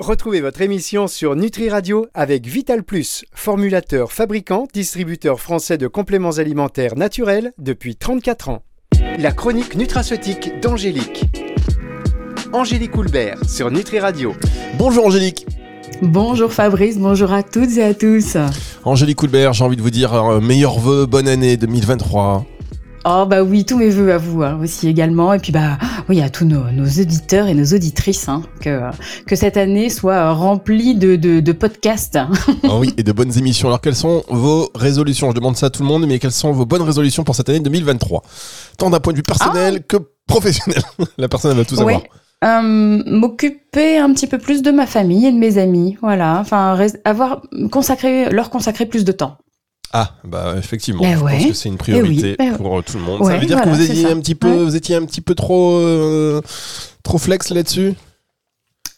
Retrouvez votre émission sur Nutri Radio avec Vital Plus, formulateur, fabricant, distributeur français de compléments alimentaires naturels depuis 34 ans. La chronique nutraceutique d'Angélique. Angélique Houlbert sur Nutri Radio. Bonjour Angélique. Bonjour Fabrice, bonjour à toutes et à tous. Angélique Houlbert, j'ai envie de vous dire un meilleur vœu, bonne année 2023. Oh bah oui, tous mes voeux à vous hein, aussi également. Et puis bah oui, à tous nos, auditeurs et nos auditrices, hein, que, que cette année soit remplie de, de, podcasts. Oh oui, et de bonnes émissions. Alors quelles sont vos résolutions? Je demande ça à tout le monde, mais quelles sont vos bonnes résolutions pour cette année 2023 Tant d'un point de vue personnel ah. que professionnel. La personne elle va tout savoir. Euh, m'occuper un petit peu plus de ma famille et de mes amis, voilà. Enfin, avoir consacré, leur consacrer plus de temps. Ah, bah effectivement, je pense que c'est une priorité bah pour euh, tout le monde. ça veut dire que vous étiez un petit peu, vous étiez un petit peu trop, euh, trop flex là-dessus.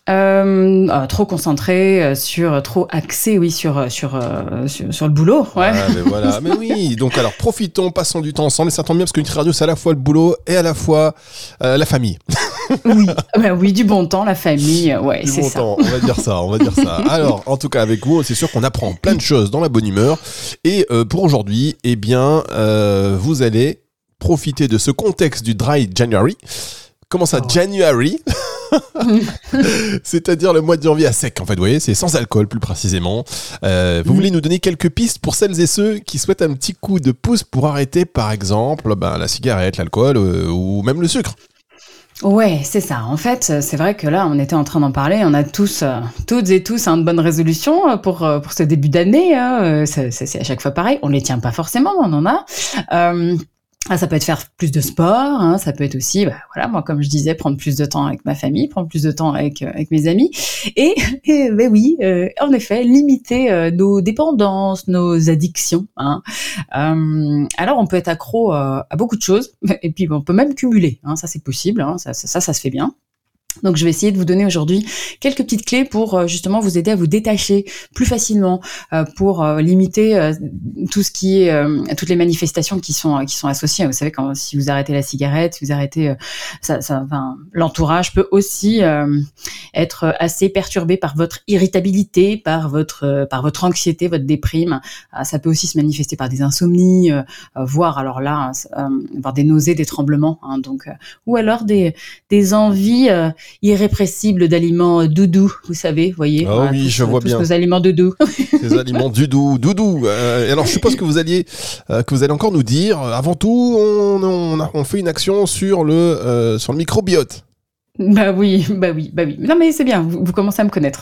Euh, ah, trop concentré sur, trop axé, oui, sur sur, sur, le boulot. Ouais. Ah, mais voilà, mais oui. Donc alors profitons, passons du temps ensemble. Et ça tombe bien parce qu'une radio, c'est à la fois le boulot et à la fois la famille. oui, bah oui, du bon temps, la famille, ouais, c'est bon ça. Temps, on va dire ça, on va dire ça. Alors, en tout cas, avec vous, c'est sûr qu'on apprend plein de choses dans la bonne humeur. Et euh, pour aujourd'hui, eh bien, euh, vous allez profiter de ce contexte du Dry January. Comment ça, oh. January? C'est-à-dire le mois de janvier à sec, en fait, vous voyez, c'est sans alcool plus précisément. Euh, vous voulez nous donner quelques pistes pour celles et ceux qui souhaitent un petit coup de pouce pour arrêter, par exemple, ben, la cigarette, l'alcool ou même le sucre? Ouais, c'est ça. En fait, c'est vrai que là, on était en train d'en parler. On a tous, euh, toutes et tous, une bonne résolution euh, pour euh, pour ce début d'année. Hein. C'est à chaque fois pareil. On les tient pas forcément, on en a. Ah, ça peut être faire plus de sport, hein, ça peut être aussi, bah, voilà, moi comme je disais, prendre plus de temps avec ma famille, prendre plus de temps avec euh, avec mes amis, et, ben oui, euh, en effet, limiter euh, nos dépendances, nos addictions. Hein. alors on peut être accro à beaucoup de choses, et puis on peut même cumuler, hein, ça c'est possible, hein, ça, ça ça se fait bien. Donc je vais essayer de vous donner aujourd'hui quelques petites clés pour euh, justement vous aider à vous détacher plus facilement, euh, pour euh, limiter tout ce qui est toutes les manifestations qui sont qui sont associées. Vous savez quand si vous arrêtez la cigarette, si vous arrêtez ça, ça enfin, l'entourage peut aussi être assez perturbé par votre irritabilité, par votre par votre anxiété, votre déprime. ça peut aussi se manifester par des insomnies, voire alors là, par des nausées, des tremblements. Hein, donc ou alors des des envies irrépressible d'aliments doudou, vous savez, voyez. Ah oui, je vois bien. Tous aliments doudou. Ces aliments doudou, doudou. Euh, alors, je suppose que vous alliez, euh, que vous allez encore nous dire. Avant tout, on, on, fait une action sur le euh, sur le microbiote. Bah oui, bah oui, bah oui. Non mais c'est bien, vous, commencez à me connaître.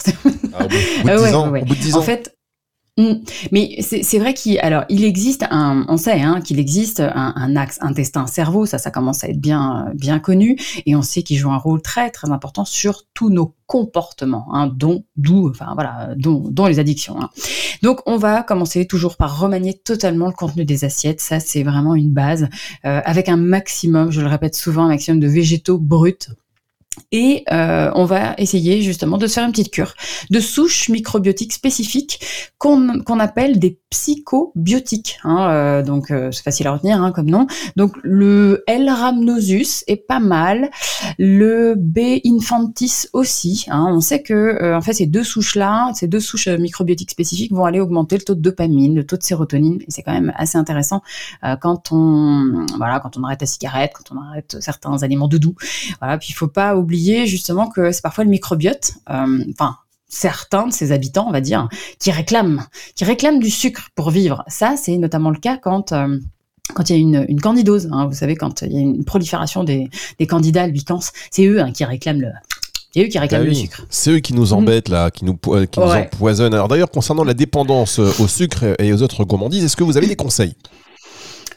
Ah, au bout de 10 ans, au bout de 10 ans. En fait, Mm. Mais c'est vrai qu'il il existe un on sait hein, qu'il existe un, axe intestin-cerveau ça ça commence à être bien bien connu et on sait qu'il joue un rôle très très important sur tous nos comportements hein, dont d'où enfin voilà dont, dont les addictions hein. donc on va commencer toujours par remanier totalement le contenu des assiettes ça c'est vraiment une base euh, avec un maximum je le répète souvent un maximum de végétaux bruts et euh, on va essayer justement de faire une petite cure de souches microbiotiques spécifiques qu'on qu'on appelle des psychobiotiques. Hein, euh, donc euh, c'est facile à retenir hein, comme nom. Donc le L. rhamnosus est pas mal, le B. infantis aussi. Hein. On sait que en fait ces deux souches là, ces deux souches microbiotiques spécifiques vont aller augmenter le taux de dopamine, le taux de sérotonine. Et c'est quand même assez intéressant quand on voilà quand on arrête la cigarette, quand on arrête certains aliments doudous. Voilà. Puis il faut pas oublier justement que c'est parfois le microbiote, euh, enfin certains de ses habitants, on va dire, qui réclament, qui réclament du sucre pour vivre. Ça, c'est notamment le cas quand euh, quand il y a une, une candidose, hein, vous savez, quand il y a une prolifération des, des candidats albicans, c'est eux hein, qui réclament le, c'est eux qui réclament bah le sucre. C'est eux qui nous mm. embêtent là, qui nous, qui nous empoisonnent. Alors d'ailleurs, concernant la dépendance au sucre et aux autres gourmandises, est-ce que vous avez des conseils?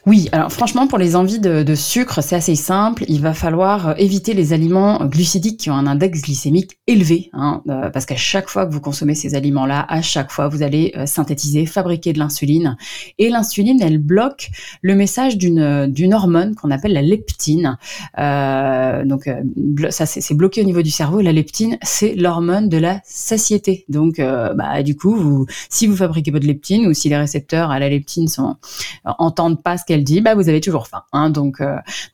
Oui, alors franchement, pour les envies de, sucre, c'est assez simple. Il va falloir euh, éviter les aliments glucidiques qui ont un index glycémique élevé, hein, euh, parce qu'à chaque fois que vous consommez ces aliments-là, à chaque fois, vous allez euh, synthétiser, fabriquer de l'insuline. Et l'insuline, elle bloque le message d'une hormone qu'on appelle la leptine. donc ça, c'est bloqué au niveau du cerveau. La leptine, c'est l'hormone de la satiété. Donc, bah, du coup, si vous fabriquez pas de leptine ou si les récepteurs à la leptine sont entendent pas ce qu'elle elle dit bah vous avez toujours faim. Hein, donc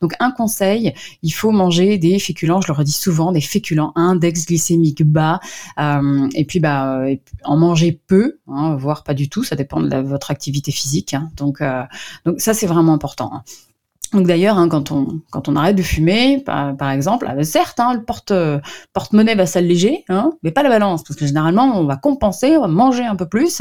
donc un conseil, il faut manger des féculents. Je le redis souvent, des féculents index glycémique bas. et puis bah en manger peu, hein, voire pas du tout. Ça dépend de votre activité physique. Hein. donc donc ça c'est vraiment important. Donc d'ailleurs, hein, quand on quand on arrête de fumer, par, exemple, ah ben certes, hein, le porte porte-monnaie va s'alléger, hein, mais pas la balance, parce que généralement on va compenser, on va manger un peu plus.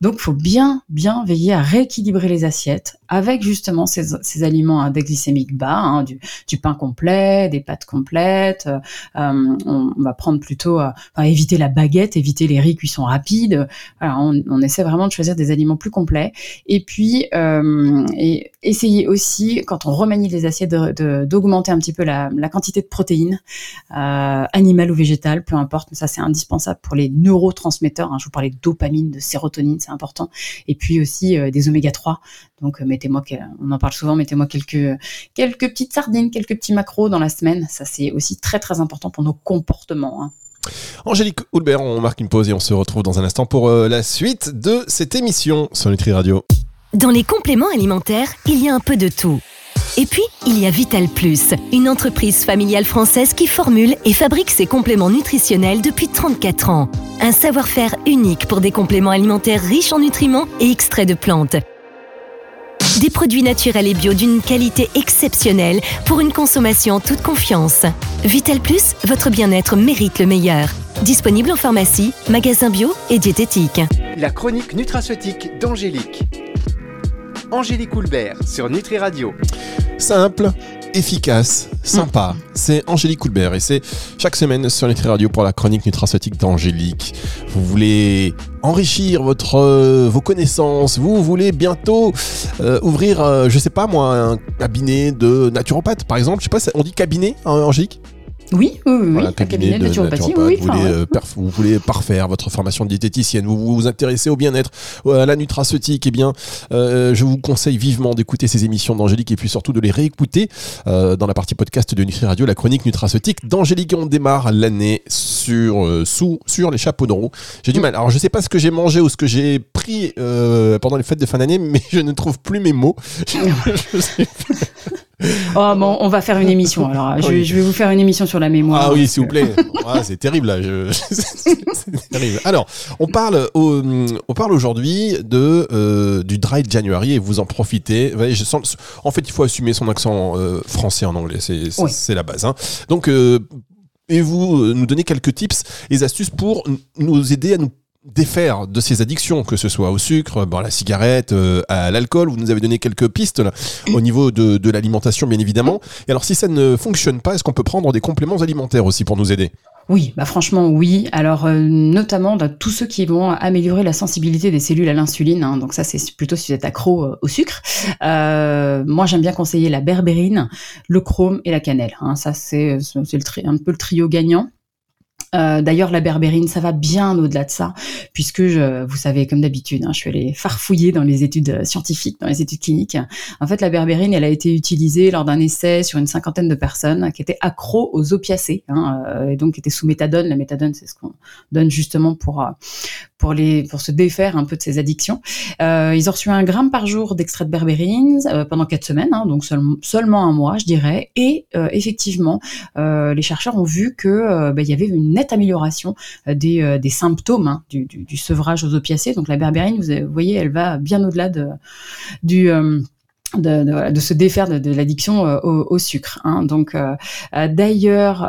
Donc faut bien bien veiller à rééquilibrer les assiettes avec justement ces, ces aliments à index glycémique bas, du, pain complet, des pâtes complètes. Euh, on, va prendre plutôt, euh, éviter la baguette, éviter les riz cuissons rapides. Voilà, on, on, essaie vraiment de choisir des aliments plus complets. Et puis euh, et essayer aussi quand on remanie les assiettes d'augmenter un petit peu la, la quantité de protéines, euh, animales ou végétales, peu importe. Mais ça c'est indispensable pour les neurotransmetteurs. Hein. je vous parlais de dopamine, de sérotonine, c'est important. Et puis aussi euh, des oméga 3. Donc euh, mettez-moi, on en parle souvent, mettez-moi quelques quelques petites sardines, quelques petits macros dans la semaine. Ça c'est aussi très très important pour nos comportements. Hein. Angélique Houlbert, on marque une pause et on se retrouve dans un instant pour euh, la suite de cette émission sur Nutri Radio. Dans les compléments alimentaires, il y a un peu de tout. Et puis, il y a Vital Plus, une entreprise familiale française qui formule et fabrique ses compléments nutritionnels depuis 34 ans. Un savoir-faire unique pour des compléments alimentaires riches en nutriments et extraits de plantes des produits naturels et bio d'une qualité exceptionnelle pour une consommation en toute confiance. Vital Plus, votre bien-être mérite le meilleur. Disponible en pharmacie, magasin bio et diététique. La chronique nutraceutique d'Angélique. Angélique Houlbert sur Nutri Radio. Simple, efficace, sympa. Mm. C'est Angélique Coulbert et c'est chaque semaine sur Nutri Radio pour la chronique nutraceutique d'Angélique. Vous voulez enrichir votre, euh, vos connaissances, vous voulez bientôt euh, ouvrir, euh, je sais pas moi, un cabinet de naturopathe par exemple. Je sais pas, on dit cabinet, hein, Angélique? Oui, oui, oui. un cabinet, de, naturopathie. vous, voulez, euh, vous, voulez, parfaire votre formation de diététicienne, vous vous, intéressez au bien-être, à la nutraceutique, eh bien, euh, je vous conseille vivement d'écouter ces émissions d'Angélique et puis surtout de les réécouter euh, dans la partie podcast de Nutri Radio, la chronique nutraceutique d'Angélique. On démarre l'année sur, sous, sur les chapeaux de roue. J'ai du mm. mal. Alors, je sais pas ce que j'ai mangé ou ce que j'ai pris pendant les fêtes de fin d'année, mais je ne trouve plus mes mots. je sais Oh, bon, on va faire une émission. Alors, je, vais vous faire une émission sur la mémoire. Ah oui, s'il vous plaît. Ah, c'est terrible là. c'est terrible. Alors, on parle, on parle aujourd'hui de euh, du Dry January et vous en profitez. Je sens, en fait, il faut assumer son accent euh, français en anglais. C'est la base. Hein. Donc, euh, et vous nous donner quelques tips et astuces pour nous aider à nous défaire de ces addictions, que ce soit au sucre, bon, à la cigarette, euh, à l'alcool. Vous nous avez donné quelques pistes là, au niveau de, de l'alimentation, bien évidemment. Et alors, si ça ne fonctionne pas, est-ce qu'on peut prendre des compléments alimentaires aussi pour nous aider? Oui, bah franchement oui. Alors euh, notamment dans tous ceux qui vont améliorer la sensibilité des cellules à l'insuline. Hein. donc ça c'est plutôt si vous êtes accro euh, au sucre. moi j'aime bien conseiller la berbérine, le chrome et la cannelle. Hein. ça c'est un peu le trio gagnant. Euh, d'ailleurs, la berbérine, ça va bien au-delà de ça, puisque je, vous savez, comme d'habitude, hein, je suis allée farfouiller dans les études euh, scientifiques, dans les études cliniques. En fait, la berbérine, elle a été utilisée lors d'un essai sur une cinquantaine de personnes qui étaient accros aux opiacés, hein, euh, et donc qui étaient sous méthadone. La méthadone, c'est ce qu'on donne justement pour pour les pour se défaire un peu de ces addictions. ils ont reçu un gramme par jour d'extrait de berbérine pendant quatre semaines, hein, donc seulement un mois, je dirais. Et effectivement, les chercheurs ont vu que bah, il y avait une amélioration euh, euh, des, symptômes hein, du, sevrage aux opiacés. Donc la berbérine, vous, voyez, elle va bien au-delà de, du... Euh, de, se défaire de, l'addiction euh, au, sucre. Hein. Donc, euh, euh, d'ailleurs,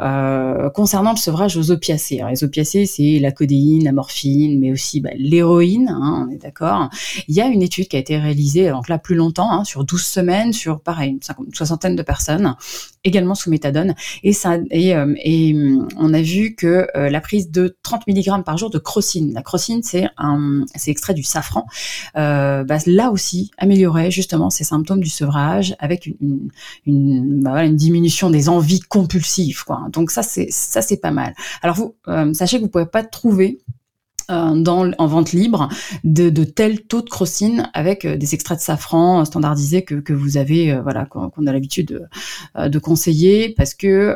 concernant le sevrage aux opiacés, les opiacés, c'est la codéine, la morphine, mais aussi bah, l'héroïne, hein, on est d'accord. Il y a une étude qui a été réalisée, donc là plus longtemps, hein, sur 12 semaines, sur pareil, une, soixantaine de personnes, également sous méthadone, et ça, et, et on a vu que la prise de 30 mg par jour de crocine, la crocine, c'est un, c'est extrait du safran, bah, là aussi améliorait justement ces symptômes du sevrage avec bah une, diminution des envies compulsives. Quoi. Donc ça, c'est ça c'est pas mal. Alors vous, euh, sachez que vous pouvez pas trouver euh, en vente libre de, de tel taux de crocine avec euh, des extraits de safran standardisés que, vous avez euh, voilà qu'on a l'habitude de, conseiller parce que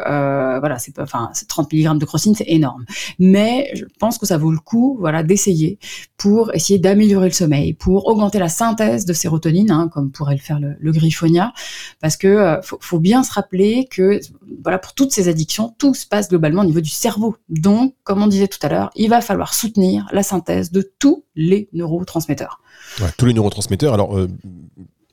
voilà c'est enfin 30 mg de crocine c'est énorme. Mais je pense que ça vaut le coup voilà d'essayer pour essayer d'améliorer le sommeil pour augmenter la synthèse de sérotonine hein, comme pourrait le faire le, le griffonia parce que faut, faut bien se rappeler que voilà pour toutes ces addictions tout se passe globalement au niveau du cerveau. Donc comme on disait tout à l'heure il va falloir soutenir la synthèse de tous les neurotransmetteurs. tous les neurotransmetteurs. Alors, euh,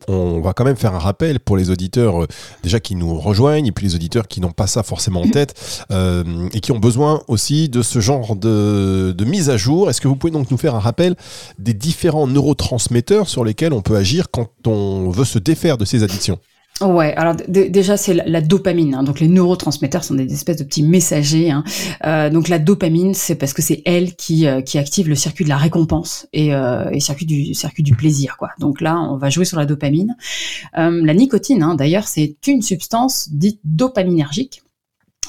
on va quand même faire un rappel pour les auditeurs euh, déjà qui nous rejoignent et puis les auditeurs qui n'ont pas ça forcément en tête euh, et qui ont besoin aussi de ce genre de, de mise à jour. Est-ce que vous pouvez donc nous faire un rappel des différents neurotransmetteurs sur lesquels on peut agir quand on veut se défaire de ces addictions? Ouais, alors déjà c'est la, dopamine. Hein. Donc les neurotransmetteurs sont des espèces de petits messagers. Hein. Euh, donc la dopamine, c'est parce que c'est elle qui, euh, qui active le circuit de la récompense et, euh, circuit du circuit du plaisir. Quoi. Donc là, on va jouer sur la dopamine. Euh, la nicotine, hein, d'ailleurs, c'est une substance dite dopaminergique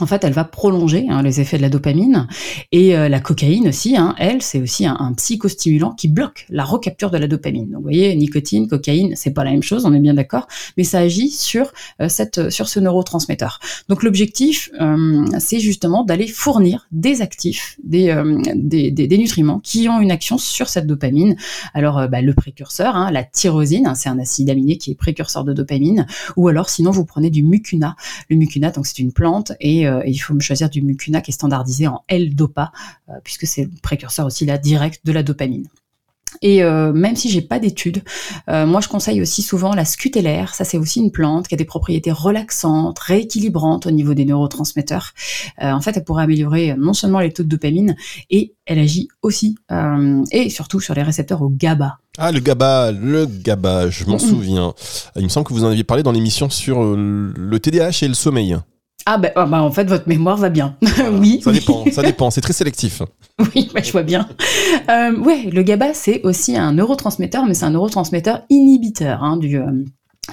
en fait, elle va prolonger hein, les effets de la dopamine. Et euh, la cocaïne aussi, hein, elle, c'est aussi un, psychostimulant qui bloque la recapture de la dopamine. Donc, vous voyez, nicotine, cocaïne, c'est pas la même chose, on est bien d'accord, mais ça agit sur euh, cette, sur ce neurotransmetteur. Donc, l'objectif, euh, c'est justement d'aller fournir des actifs, des, des, des, nutriments qui ont une action sur cette dopamine. Alors, bah, le précurseur, hein, la tyrosine, c'est un acide aminé qui est précurseur de dopamine, ou alors, sinon, vous prenez du mucuna. Le mucuna, donc, c'est une plante et euh, il faut me choisir du mucuna qui est standardisé en L-DOPA, euh, puisque c'est le précurseur aussi là direct de la dopamine. Et euh, même si j'ai pas d'études, moi je conseille aussi souvent la scutellaire. Ça c'est aussi une plante qui a des propriétés relaxantes, rééquilibrantes au niveau des neurotransmetteurs. en fait, elle pourrait améliorer non seulement les taux de dopamine, et elle agit aussi et surtout sur les récepteurs au GABA. Ah le GABA, le GABA, je m'en souviens. Il me semble que vous en aviez parlé dans l'émission sur le TDAH et le sommeil. Ah ben bah, en fait votre mémoire va bien. oui. Ça dépend, ça dépend. C'est très sélectif. Oui, bah, je vois bien. Euh, ouais, le GABA c'est aussi un neurotransmetteur, mais c'est un neurotransmetteur inhibiteur hein, du euh,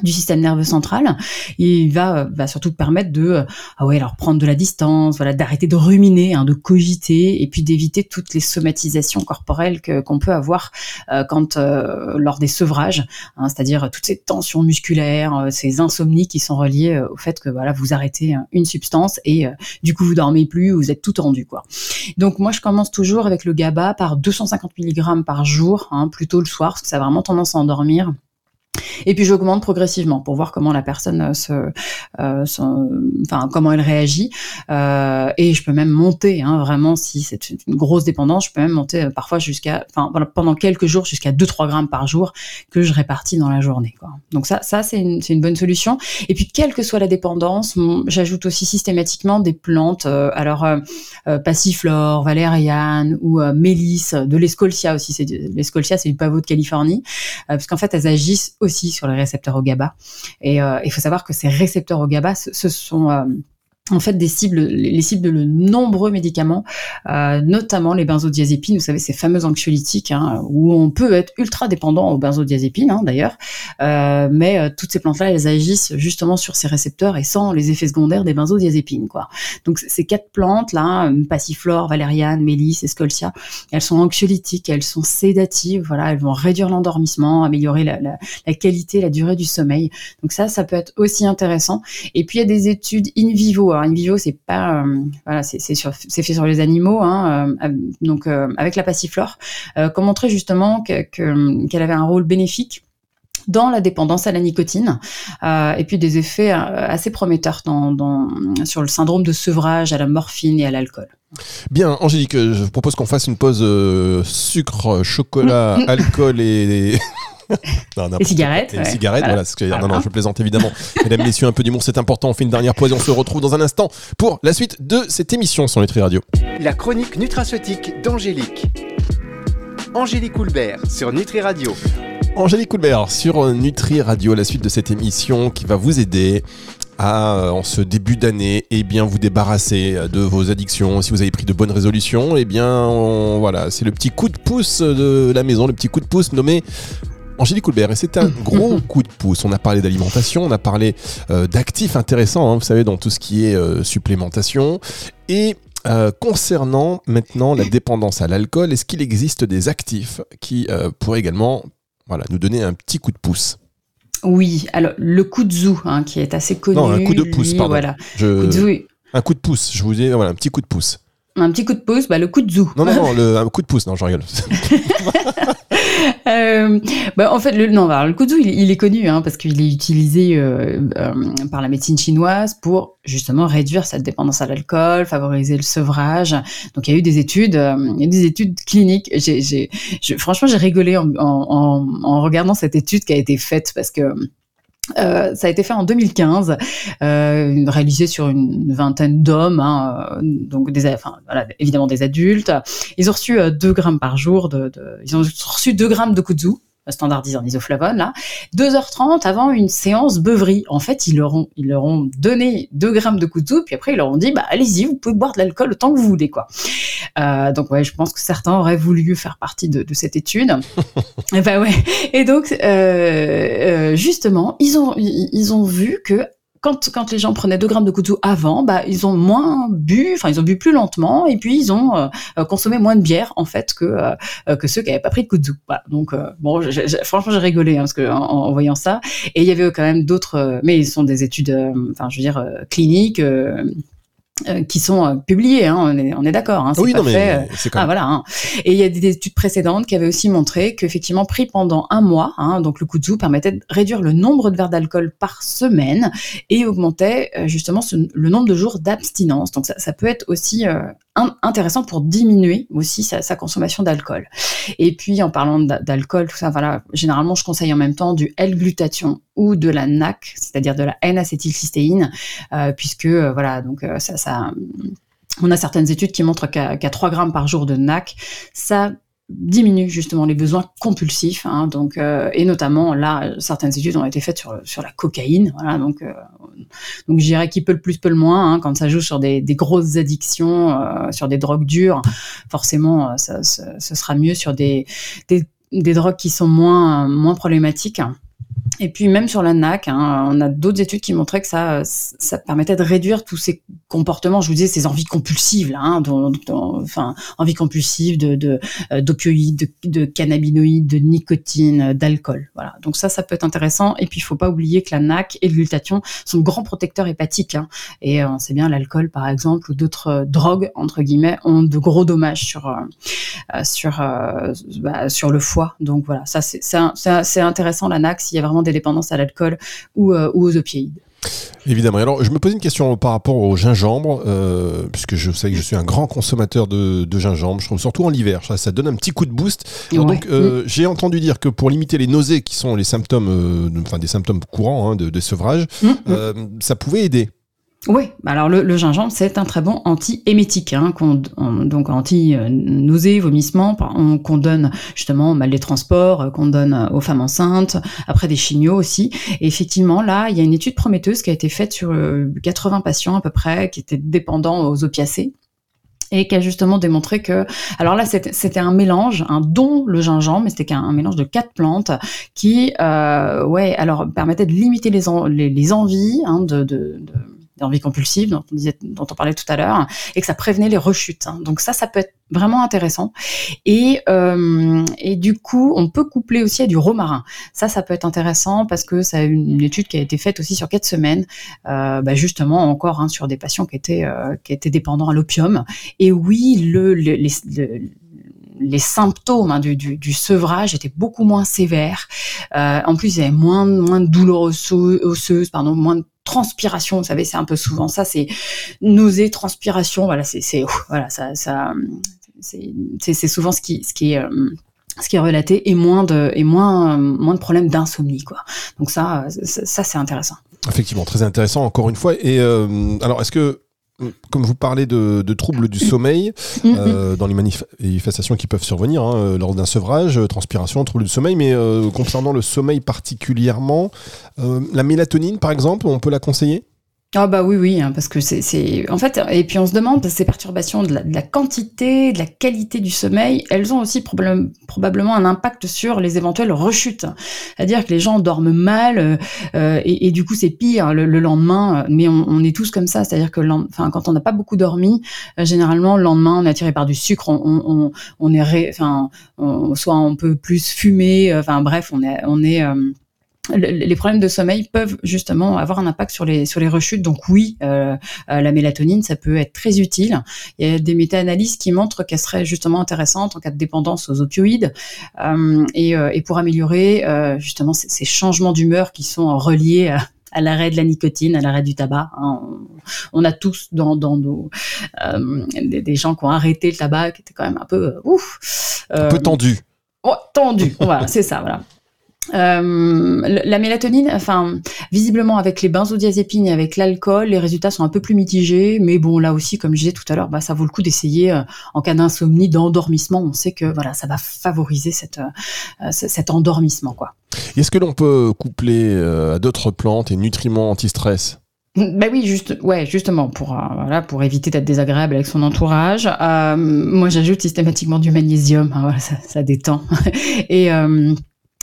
du système nerveux central. Il va, va surtout permettre de, euh, ah ouais, alors prendre de la distance, voilà, d'arrêter de ruminer, hein, de cogiter, et puis d'éviter toutes les somatisations corporelles que qu'on peut avoir euh, quand euh, lors des sevrages, hein, c'est-à-dire toutes ces tensions musculaires, ces insomnies qui sont reliées au fait que voilà, vous arrêtez une substance et du coup vous dormez plus, vous êtes tout tendu quoi. Donc moi je commence toujours avec le GABA par 250 mg par jour, hein, plutôt le soir parce que ça a vraiment tendance à endormir. Et puis j'augmente progressivement pour voir comment la personne euh, se, euh, enfin comment elle réagit. Euh, et je peux même monter, hein, vraiment si c'est une grosse dépendance, je peux même monter euh, parfois jusqu'à, enfin pendant quelques jours jusqu'à 2-3 grammes par jour que je répartis dans la journée. Quoi. Donc ça, ça c'est une, une, bonne solution. Et puis quelle que soit la dépendance, j'ajoute aussi systématiquement des plantes. alors passiflore, valériane ou mélisse, de l'escolcia aussi. L'escolcia, c'est du pavot de Californie, parce qu'en fait elles agissent aussi sur les récepteurs au GABA. Et euh, il faut savoir que ces récepteurs au GABA, ce, sont euh, en fait des cibles, les cibles de nombreux médicaments, euh, notamment les benzodiazépines, vous savez ces fameux anxiolytiques hein, où on peut être ultra dépendant aux benzodiazépines hein, d'ailleurs, euh, mais euh, toutes ces plantes-là elles agissent justement sur ces récepteurs et sans les effets secondaires des benzodiazépines quoi. Donc ces quatre plantes là, passiflore, valériane, mélisse, escolcia, elles sont anxiolytiques, elles sont sédatives, voilà, elles vont réduire l'endormissement, améliorer la, la, la qualité, la durée du sommeil. Donc ça, ça peut être aussi intéressant. Et puis il y a des études in vivo alors in vivo, c'est pas, euh, voilà, c'est fait sur les animaux, hein, euh, donc euh, avec la passiflore, qu'on montrait justement qu'elle avait un rôle bénéfique dans la dépendance à la nicotine, et puis des effets assez prometteurs dans, sur le syndrome de sevrage à la morphine et à l'alcool. Bien, Angélique, je vous propose qu'on fasse une pause sucre, chocolat, alcool et non, les cigarettes. Les cigarettes, voilà. ce que Non, non, je plaisante évidemment. Mesdames, messieurs, un peu d'humour, c'est important. On fait une dernière pause et on se retrouve dans un instant pour la suite de cette émission sur Nutri Radio. La chronique nutraceutique d'Angélique. Angélique Coulbert sur Nutri Radio. Angélique Coulbert sur Nutri Radio, la suite de cette émission qui va vous aider à, euh, en ce début d'année, eh bien, vous débarrasser de vos addictions. Si vous avez pris de bonnes résolutions, eh bien, voilà, c'est le petit coup de pouce de la maison, le petit coup de pouce nommé Angélique Coulbert, et c'est un gros coup de pouce. On a parlé d'alimentation, on a parlé euh, d'actifs intéressants, hein, vous savez, dans tout ce qui est euh, supplémentation. Et Euh, concernant maintenant la dépendance à l'alcool, est-ce qu'il existe des actifs qui pourraient également voilà, nous donner un petit coup de pouce? Oui, alors le kudzu, hein, qui est assez connu. Non, un coup de pouce, lui, pardon. Voilà. Je- Un coup de pouce, je vous dis, voilà, un petit coup de pouce. un petit coup de pouce, bah, le kudzu. Non, non, non, le, un coup de pouce, non, je rigole. Euh, bah, en fait, le, non, alors, le kudzu, il, est connu hein, parce qu'il est utilisé euh, euh, par la médecine chinoise pour justement réduire cette dépendance à l'alcool, favoriser le sevrage. Donc, il y a eu des études, euh, il y a eu des études cliniques. J'ai, j'ai, je- franchement, j'ai rigolé en, en, en regardant cette étude qui a été faite parce que euh, ça a été fait en 2015, euh, réalisé sur une vingtaine d'hommes, hein, euh, donc des, enfin, voilà, évidemment des adultes. Ils ont reçu euh, 2 grammes par jour de, de- ils ont reçu 2 grammes de kudzu standardisé en isoflavone là 2h30 avant une séance beuverie. En fait ils leur ont ils leur ont donné 2 grammes de kudzu puis après ils leur ont dit bah allez-y vous pouvez boire de l'alcool autant que vous voulez quoi. Euh, donc ouais je pense que certains auraient voulu faire partie de, de cette étude. Et bah ouais. Et donc euh, euh, justement ils ont ils ont vu que quand, quand les gens prenaient 2 grammes de kudzu avant, bah, ils ont moins bu, enfin ils ont bu plus lentement, et puis ils ont euh, euh, consommé moins de bière en fait que euh, euh, que ceux qui n'avaient pas pris de kudzu. Voilà. Donc euh, bon, j'ai- j'ai- franchement j'ai rigolé hein, parce que en, en voyant ça, et il y avait quand même d'autres, euh, mais ils sont des études, enfin je veux dire cliniques. Euh, euh, qui sont euh, publiées, hein, on est, on est d'accord. Hein, c'est oui, pas non, mais fait, euh, c'est quand ah voilà. hein. Et il y a des études précédentes qui avaient aussi montré qu'effectivement pris pendant un mois, hein, donc le kudzu permettait de réduire le nombre de verres d'alcool par semaine et augmentait euh, justement ce- le nombre de jours d'abstinence. Donc ça, ça peut être aussi euh, in- intéressant pour diminuer aussi sa, sa consommation d'alcool. Et puis en parlant d'a- d'alcool, tout ça, voilà, généralement je conseille en même temps du L-glutathion ou de la NAC, c'est-à-dire de la N-acétylcystéine, euh, puisque euh, voilà, donc euh, ça, ça, on a certaines études qui montrent qu'à qu'à 3 grammes par jour de NAC, ça diminue justement les besoins compulsifs, hein, donc euh, et notamment là certaines études ont été faites sur sur la cocaïne, voilà donc euh, donc je qui peut le plus peut le moins hein, quand ça joue sur des, des grosses addictions, euh, sur des drogues dures, forcément euh, ça, ça- ce sera mieux sur des, des des drogues qui sont moins moins problématiques. Et puis même sur la NAC, hein, on a d'autres études qui montraient que ça, ça permettait de réduire tous ces comportements, je vous disais, ces envies compulsives, hein, enfin, envies compulsives euh, d'opioïdes, de, de cannabinoïdes, de nicotine, euh, d'alcool. Voilà. Donc ça, ça peut être intéressant. Et puis il faut pas oublier que la NAC et le glutathion sont de grands protecteurs hépatiques. hein. Et euh, on sait bien l'alcool, par exemple, ou d'autres euh, drogues entre guillemets, ont de gros dommages sur euh, euh, sur euh, bah, sur le foie. Donc voilà, ça c'est intéressant la NAC s'il y a vraiment des dépendances à l'alcool ou, euh, ou aux opioïdes. Évidemment. Alors, je me posais une question par rapport au gingembre, euh, puisque je sais que je suis un grand consommateur de, de gingembre. Je trouve surtout en hiver, ça, ça donne un petit coup de boost. Alors, Ouais. Donc, euh, j'ai entendu dire que pour limiter les nausées, qui sont les symptômes, euh, enfin des symptômes courants hein, de, de sevrage, mm. euh, ça pouvait aider. Oui, alors le, gingembre, c'est un très bon anti-émétique, hein, donc anti-nausée, vomissement, qu'on donne justement mal des transports, euh, qu'on donne euh, aux femmes enceintes, après des chimios aussi. Effectivement, là, il y a une étude prometteuse qui a été faite sur euh, 80 patients à peu près, qui étaient dépendants aux opiacés et qui a justement démontré que, alors là, c'était un mélange, un don le gingembre, mais c'était qu'un un mélange de quatre plantes qui, euh, ouais, alors permettait de limiter les envies hein, de, de, de des envies compulsives dont on, disait, dont on parlait tout à l'heure, et que ça prévenait les rechutes. hein. Donc ça, ça peut être vraiment intéressant. Et, euh, et du coup, on peut coupler aussi à du romarin. Ça, ça peut être intéressant parce que ça a une, une étude qui a été faite aussi sur quatre semaines, euh, bah, justement encore hein, sur des patients qui étaient, euh, qui étaient dépendants à l'opium. Et oui, le, le- le- les symptômes hein, du, sevrage étaient beaucoup moins sévères. Euh, en plus, il y avait moins, moins de douleurs osseuses, pardon, moins de transpiration. Vous savez, c'est un peu souvent ça, c'est nausée, transpiration. Voilà, c'est, voilà, ça, ça, c'est, souvent ce qui, ce qui est, euh, ce qui est relaté et moins de, et moins, moins de problèmes d'insomnie, quoi. Donc ça, ça, ça, c'est intéressant. Effectivement, très intéressant encore une fois. Et euh, alors, est-ce que, comme vous parlez de, de troubles du sommeil, Mhm. euh, dans les manif- manifestations qui peuvent survenir hein, euh, lors d'un sevrage, euh, transpiration, troubles du sommeil, mais euh, concernant le sommeil particulièrement, euh, la mélatonine par exemple, on peut la conseiller? Ah bah oui, oui, hein, parce que c'est... En fait, et puis on se demande, ces perturbations de la, quantité, de la qualité du sommeil, elles ont aussi probablement un impact sur les éventuelles rechutes. C'est-à-dire que les gens dorment mal, euh, euh, et, du coup c'est pire le, lendemain, mais on, est tous comme ça, c'est-à-dire que enfin, quand on n'a pas beaucoup dormi, euh, généralement le lendemain on est attiré par du sucre, on, on, est... Enfin, soit on peut plus fumer, enfin bref, on est... On est les problèmes de sommeil peuvent justement avoir un impact sur les sur les rechutes. Donc oui, euh, euh, la mélatonine, ça peut être très utile. Il y a des méta-analyses qui montrent qu'elle serait justement intéressante en cas de dépendance aux opioïdes euh, et, et, pour améliorer justement ces, changements d'humeur qui sont reliés à, l'arrêt de la nicotine, à l'arrêt du tabac. Hein. On, a tous dans, dans nos des, gens qui ont arrêté le tabac, qui étaient quand même un peu ouf, un peu tendu. Oh, tendu, voilà, c'est ça, voilà. Euh, la mélatonine, enfin, visiblement avec les benzodiazépines et avec l'alcool, les résultats sont un peu plus mitigés, mais bon, là aussi, comme je disais tout à l'heure, bah, ça vaut le coup d'essayer euh, en cas d'insomnie, d'endormissement. On sait que voilà, ça va favoriser cette, euh, cet endormissement, quoi. Est-ce que l'on peut coupler à d'autres plantes et nutriments anti-stress? Ben oui, juste, ouais, justement pour voilà pour éviter d'être désagréable avec son entourage. moi, j'ajoute systématiquement du magnésium. Hein, voilà, ça, ça, détend. et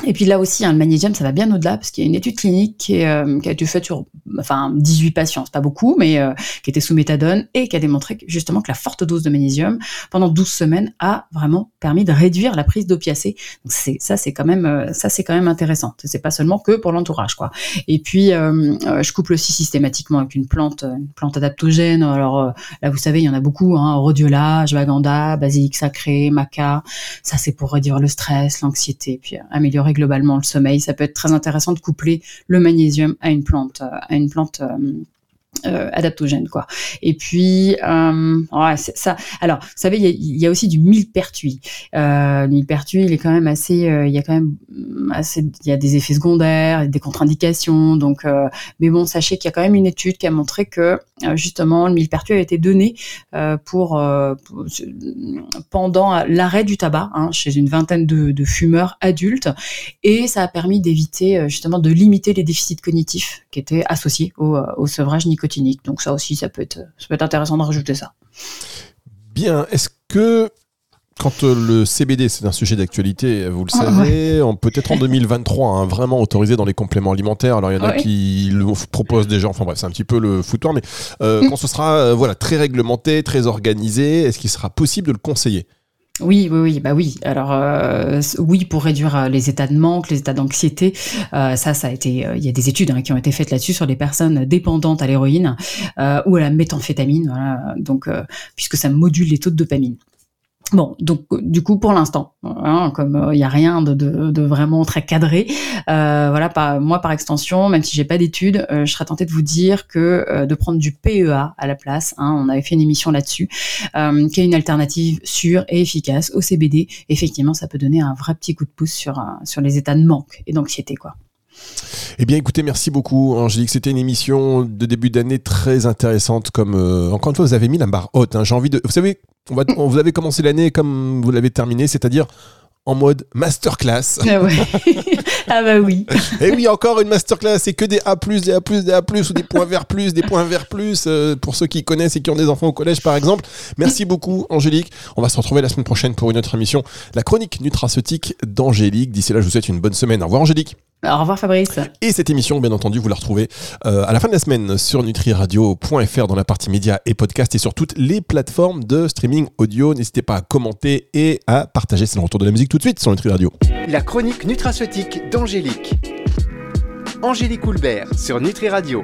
et puis là aussi, hein, le magnésium, ça va bien au-delà, parce qu'il y a une étude clinique qui, euh, a été faite sur enfin, 18 patients, c'est pas beaucoup, mais euh, qui était sous méthadone, et qui a démontré justement que la forte dose de magnésium, pendant 12 semaines, a vraiment permis de réduire la prise d'opiacés. Donc c'est, ça, c'est quand même, euh, ça, c'est quand même intéressant. C'est pas seulement que pour l'entourage, quoi. Et puis, je couple aussi systématiquement avec une plante, une plante adaptogène. Alors là, vous savez, il y en a beaucoup, hein, rhodiola, ashwagandha, basilic sacré, maca. Ça, c'est pour réduire le stress, l'anxiété, puis améliorer globalement le sommeil. Ça peut être très intéressant de coupler le magnésium à une plante, euh, à une plante euh, adaptogène quoi. Et puis euh, ça. Alors, vous savez, il y a, aussi du millepertuis. Euh, le millepertuis, il est quand même assez. Euh, il y a quand même assez. Il y a des effets secondaires, des contre-indications. Donc, mais bon, sachez qu'il y a quand même une étude qui a montré que justement le millepertuis a été donné pour, pendant l'arrêt du tabac hein, chez une vingtaine de, de, fumeurs adultes, et ça a permis d'éviter justement de limiter les déficits cognitifs qui étaient associés au, au sevrage nicotinique donc ça aussi, ça peut être, ça peut être intéressant de rajouter ça. Bien. Est-ce que quand euh, le CBD, c'est un sujet d'actualité, vous le ah, savez, peut-être en 2023, hein, vraiment autorisé dans les compléments alimentaires. Alors il y en a qui le proposent déjà, enfin bref, c'est un petit peu le foutoir, mais euh, quand ce sera euh, voilà, très réglementé, très organisé, est-ce qu'il sera possible de le conseiller? Oui, oui, oui, bah oui. Alors euh, oui, pour réduire euh, les états de manque, les états d'anxiété, euh, ça, ça a été. Il y a des études hein, qui ont été faites là-dessus sur les personnes dépendantes à l'héroïne ou à la méthamphétamine, voilà. Donc, puisque ça module les taux de dopamine. Bon, donc du coup pour l'instant, hein, comme il euh, n'y a rien de, vraiment très cadré, euh, voilà, moi par extension, même si j'ai pas d'études, euh, je serais tentée de vous dire que euh, de prendre du PEA à la place, hein, on avait fait une émission là-dessus, qui est une alternative sûre et efficace au CBD. Effectivement, ça peut donner un vrai petit coup de pouce sur sur les états de manque et d'anxiété, quoi. Eh bien, écoutez, merci beaucoup, Angélique. C'était une émission de début d'année très intéressante. Comme encore une fois, vous avez mis la barre haute. Hein. J'ai envie de, vous savez, on vous avez commencé l'année comme vous l'avez terminé, c'est-à-dire en mode masterclass. Ah, ouais. ah bah oui. Et oui, encore une masterclass, c'est que des A+, des A+, des A+, ou des points vers plus, des points vers plus, euh, pour ceux qui connaissent et qui ont des enfants au collège par exemple. Merci beaucoup Angélique. On va se retrouver la semaine prochaine pour une autre émission, la chronique nutraceutique d'Angélique. D'ici là, je vous souhaite une bonne semaine. Au revoir Angélique. Au revoir Fabrice. Et cette émission, bien entendu, vous la retrouvez euh, à la fin de la semaine sur nutriradio.fr dans la partie médias et podcasts et sur toutes les plateformes de streaming audio. N'hésitez pas à commenter et à partager. C'est le retour de la musique tout de suite sur Nutri Radio. La chronique nutraceutique d'Angélique. Angélique Houlbert sur Nutri Radio.